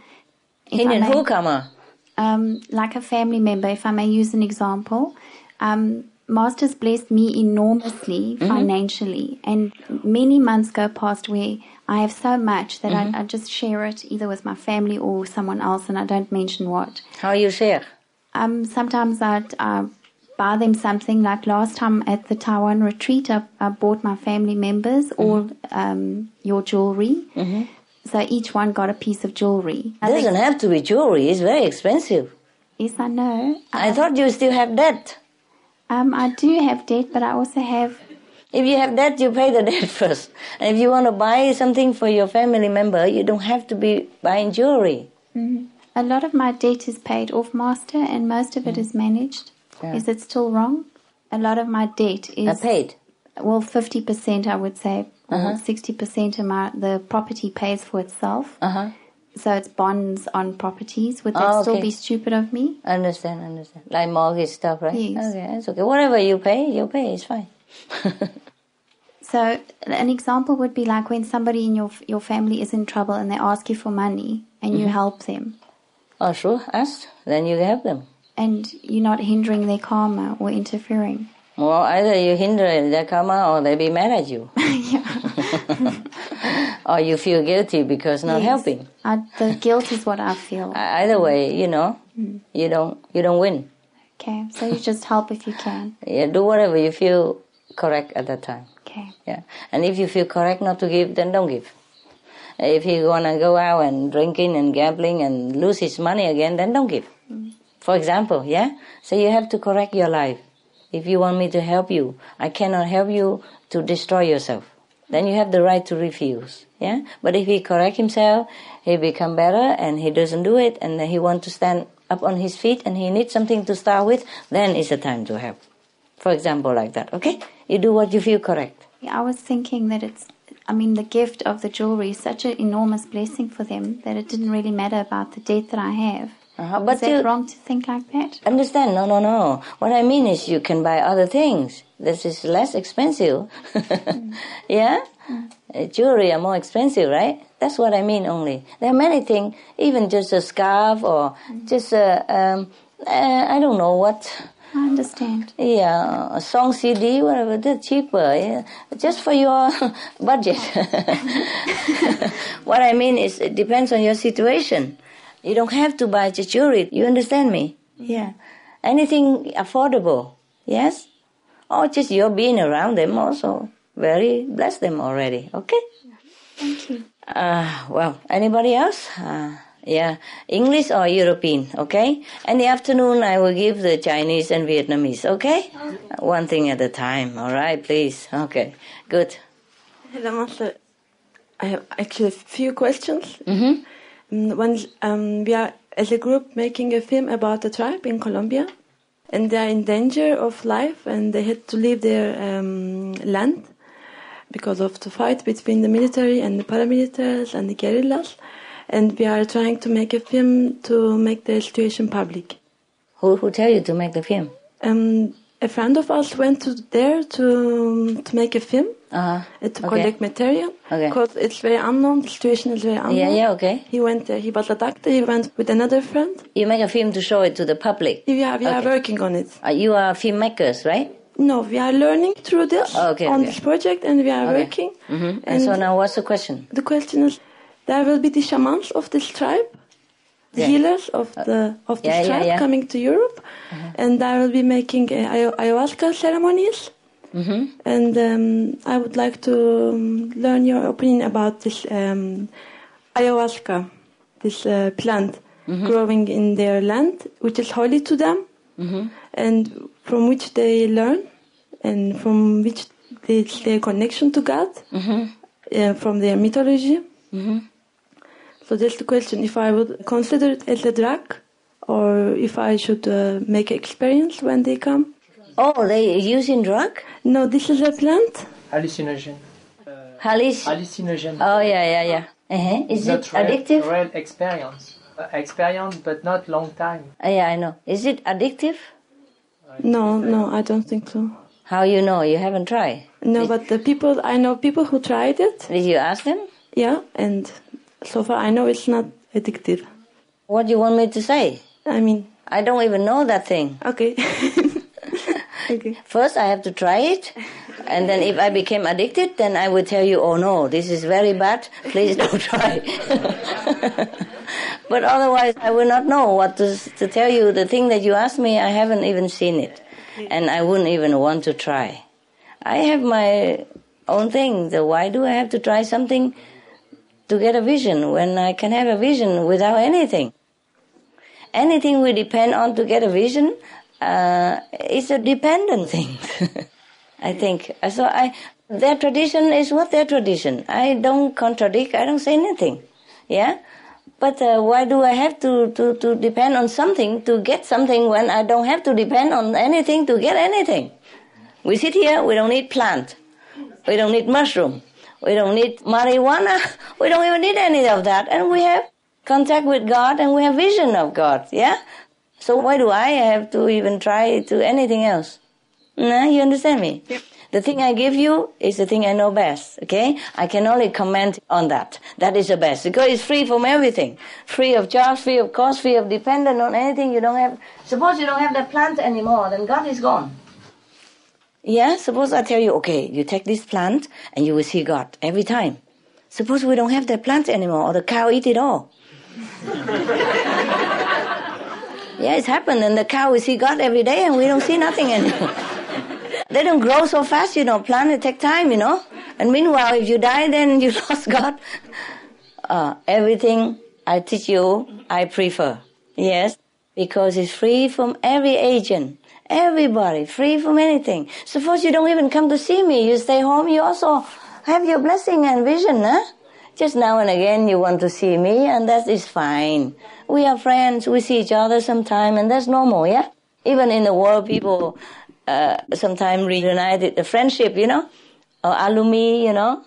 Hindering who karma? um, like a family member, if I may use an example, um, Master's blessed me enormously Mm-hmm. financially, and many months go past where I have so much that Mm-hmm. I, I just share it either with my family or someone else, and I don't mention what. How you share? Um, sometimes I'd uh, buy them something. Like last time at the Taiwan retreat, I, I bought my family members all um, your jewelry. Mm-hmm. So each one got a piece of jewelry. I think- Doesn't have to be jewelry. It's very expensive. yes, I know. I thought you still have debt. Um, I do have debt, but I also have. If you have debt, you pay the debt (laughs) first. And if you want to buy something for your family member, you don't have to be buying jewelry. Mm, a lot of my debt is paid off, Master, and most of it is managed. Yeah. Is it still wrong? A lot of my debt is I paid. Well, fifty percent, I would say, Uh-huh. sixty percent of my the property pays for itself. Uh huh. So it's bonds on properties. Would that Oh, still be stupid of me? Understand, understand. Like mortgage stuff, right? Yes. Okay, it's okay. Whatever you pay, you pay. It's fine. (laughs) So an example would be like when somebody in your your family is in trouble and they ask you for money and you Mhm. help them, Oh, sure. Ask. Then you help them. and you're not hindering their karma or interfering. Well, either you hinder their karma or they be mad at you. (laughs) or you feel guilty because not Yes. helping. The guilt is what I feel. (laughs) Either way, you know, Mm. you don't you don't win. Okay, so you just help if you can. (laughs) Yeah, do whatever you feel correct at that time. Okay. Yeah, and if you feel correct not to give, then don't give. If you wanna go out and drinking and gambling and lose his money again, then don't give. For example, yeah. So you have to correct your life. If you want me to help you, I cannot help you to destroy yourself. Then you have the right to refuse. Yeah. But if he correct himself, he become better and he doesn't do it and he want to stand up on his feet and he needs something to start with, then it's the time to help. For example, like that. Okay. You do what you feel correct. Yeah, I was thinking that it's, I mean, the gift of the jewelry is such an enormous blessing for them that it didn't really matter about the debt that I have. Uh-huh, Is but that you- wrong to think like that? Understand? No, no, no. What I mean is you can buy other things. This is less expensive. (laughs) yeah? Uh, Jewelry are more expensive, right? That's what I mean only. There are many things, even just a scarf or just a, um, uh, I don't know what. I understand. Yeah, a song CD, whatever, they're cheaper. Yeah. Just for your (laughs) budget. (laughs) what I mean is it depends on your situation. You don't have to buy just jewelry. You understand me? Yeah. Anything affordable. Yes? Or just your being around them also. Very bless them already. Okay? Thank you. Uh, well, anybody else? Uh, yeah, English or European, okay? In the afternoon, I will give the Chinese and Vietnamese, okay? One thing at a time, all right, please. Okay, good. Hello, Master. I have actually a few questions. Mm-hmm. One, um, we are as a group making a film about a tribe in Colombia, and they are in danger of life, and they had to leave their um, land because of the fight between the military and the paramilitaries and the guerrillas. And we are trying to make a film to make the situation public. Who who tell you to make the film? Um, a friend of us went to there to to make a film Uh-huh. uh, to Okay. collect material Okay. because it's very unknown. The situation is very unknown. Yeah, yeah, okay. He went there. He was a doctor. He went with another friend. You make a film to show it to the public. Yeah, we are working on it. Uh, you are filmmakers, right? No, we are learning through this Okay, on okay. this project, and we are Okay. working. Mm-hmm. And, so now, what's the question? the question is, there will be the shamans of this tribe, the Yeah. healers of the of this Yeah, tribe yeah. coming to Europe, and I will be making uh, ayahuasca ceremonies. Mm-hmm. And um, I would like to um, learn your opinion about this um, ayahuasca, this uh, plant growing in their land, which is holy to them, Mm-hmm. and from which they learn, and from which they, their connection to God, uh, from their mythology. So that's the question: if I would consider it as a drug, or if I should uh, make experience when they come. Oh, they using drug? No, this is a plant. Hallucinogen. Halluc- Hallucinogen. Oh, yeah, yeah, yeah. Uh-huh. Is Not it real- addictive? Real experience. Uh, experience, but not long time. Uh, yeah, I know. Is it addictive? No, no, I don't think so. How you know? You haven't tried. No, but the people I know people who tried it. Did you ask them? Yeah, and so far I know it's not addictive. What do you want me to say? I mean, I don't even know that thing. Okay. (laughs) okay. First, I have to try it, and then if I became addicted, then I would tell you, "Oh no, this is very bad. Please don't (laughs) try." (laughs) but otherwise, I will not know what to, to tell you. The thing that you asked me, I haven't even seen it, and I wouldn't even want to try. I have my own thing. So why do I have to try something to get a vision when I can have a vision without anything? Anything we depend on to get a vision uh, is a dependent thing. (laughs) I think so. I their tradition is what their tradition. I don't contradict. I don't say anything. Yeah. But uh, why do I have to, to, to depend on something to get something when I don't have to depend on anything to get anything? We sit here, we don't need plant. We don't need mushroom. We don't need marijuana. (laughs) We don't even need any of that. And we have contact with God and we have vision of God. Yeah? So why do I have to even try to anything else? Nah, you understand me? Yep. The thing I give you is the thing I know best, okay? I can only comment on that. That is the best because it's free from everything. Free of charge, free of cost, free of dependent on anything you don't have. Suppose you don't have that plant anymore, then God is gone. Yeah, suppose I tell you, okay, you take this plant and you will see God every time. Suppose we don't have that plant anymore or the cow eat it all. (laughs) yeah, it's happened and the cow will see God every day and we don't see nothing anymore. (laughs) they don't grow so fast, you know, plant it take time, you know. And meanwhile, if you die, then you (laughs) lost God. Uh, everything I teach you, I prefer. Yes, because it's free from every agent. Everybody, free from anything. Suppose you don't even come to see me, you stay home, you also have your blessing and vision, huh? Just now and again you want to see me, and that is fine. We are friends, we see each other sometime, and that's normal, yeah? Even in the world, people uh, sometimes reunited the friendship, you know, or alumni, you know,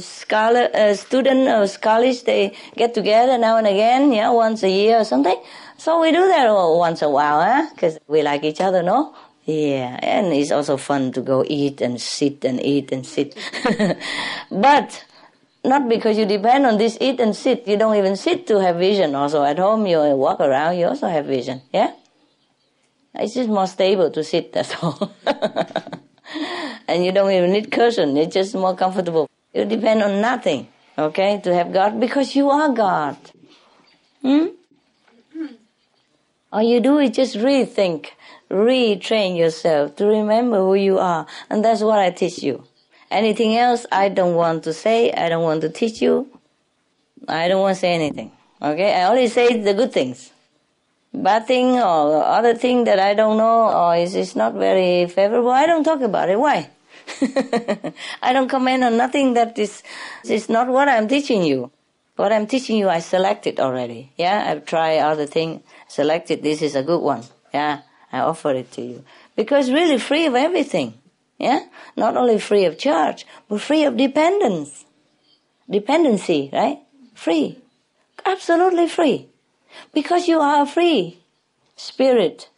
scholar, student or college, they get together now and again, yeah, once a year or something. So we do that once a while, eh? huh? Because we like each other, no? Yeah, and it's also fun to go eat and sit and eat and sit. (laughs) but not because you depend on this eat and sit. You don't even sit to have vision. Also at home, you walk around, you also have vision. Yeah? It's just more stable to sit, that's (laughs) all. and you don't even need cushion. It's just more comfortable. You depend on nothing, okay, to have God because you are God. Hmm? All you do is just rethink, retrain yourself to remember who you are. And that's what I teach you. Anything else I don't want to say, I don't want to teach you. I don't want to say anything. Okay? I only say the good things. Bad thing or other thing that I don't know or is, is not very favorable, I don't talk about it. Why? (laughs) I don't comment on nothing that is, is not what I'm teaching you. What I'm teaching you, I selected already. Yeah, I've tried other things selected this is a good one. Yeah, I offer it to you. Because really free of everything. Yeah? Not only free of charge, but free of dependence. Dependency, right? Free. Absolutely free. Because you are free spirit.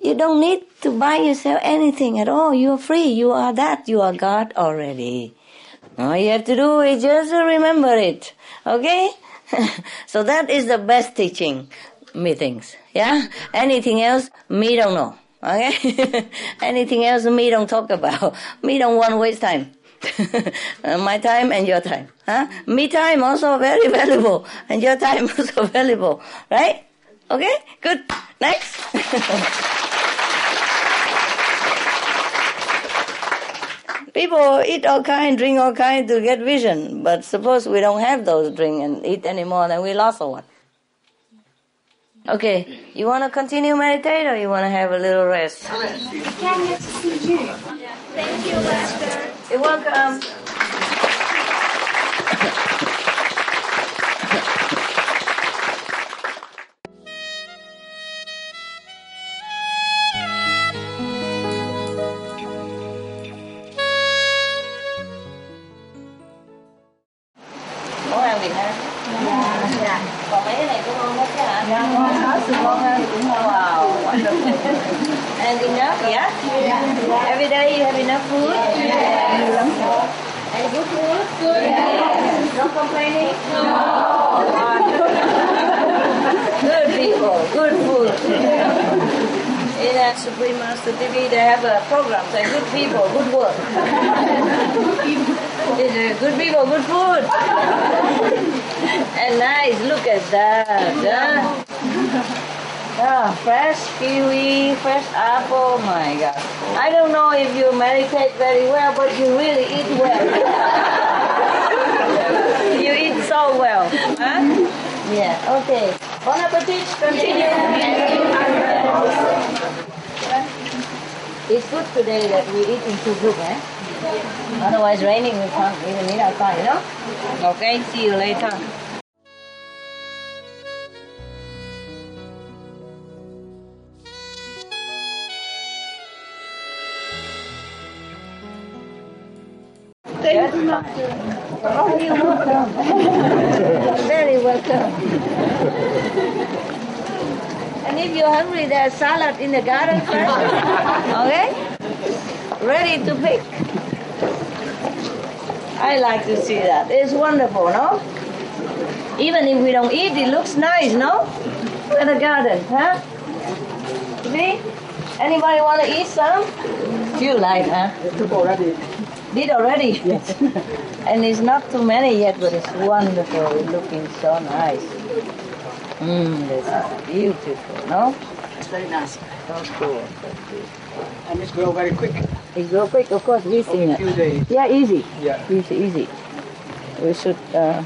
You don't need to buy yourself anything at all. You are free. You are that. You are God already. All you have to do is just remember it. Okay? (laughs) so that is the best teaching, methinks. Yeah? Anything else, me don't know. Okay? (laughs) Anything else, me don't talk about. (laughs) Me don't want to waste time. My time and your time. Huh? Me time also very valuable. And your time also valuable. Right? Okay? Good. Next. People eat all kind, drink all kind to get vision. But suppose we don't have those drink and eat anymore, then we lost or what? Okay, you want to continue meditate or you want to have a little rest? Can you see you? Thank you, Master. You're welcome. Meditate very well, but you really eat well. (laughs) you eat so well. Huh? Yeah, okay. Bon appetit, continue. It's good today that we eat in two groups, eh? Otherwise raining we can't even eat outside, you know? Okay, see you later. Oh, you're welcome. Very welcome. And if you're hungry, there's salad in the garden first. Okay? Ready to pick. I like to see that. It's wonderful, no? Even if we don't eat, it looks nice, no? At the garden, huh? See? Anybody want to eat some? You like, huh? Took already. Did already? Yes. (laughs) and it's not too many yet, but it's wonderful. It's looking so nice. Mmm, this is beautiful, no? It's very nice. So cool. And it's grow very quick. It grow quick, of course, we seen it. few days. Yeah, easy. Yeah. Easy, easy. We should uh,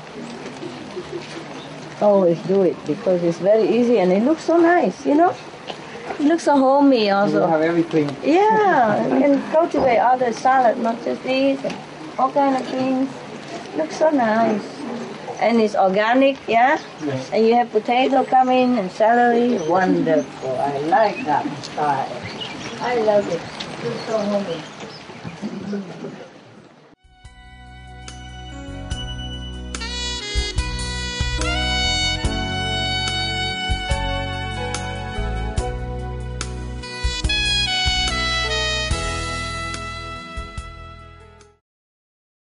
always do it because it's very easy and it looks so nice, you know? It looks so homey You also. have everything. Yeah, you can cultivate other salad, not just these, and all kind of things. Looks so nice. And it's organic, yeah? Yes. And you have potato coming and celery. Wonderful. I like that style. I love it. It's so homey.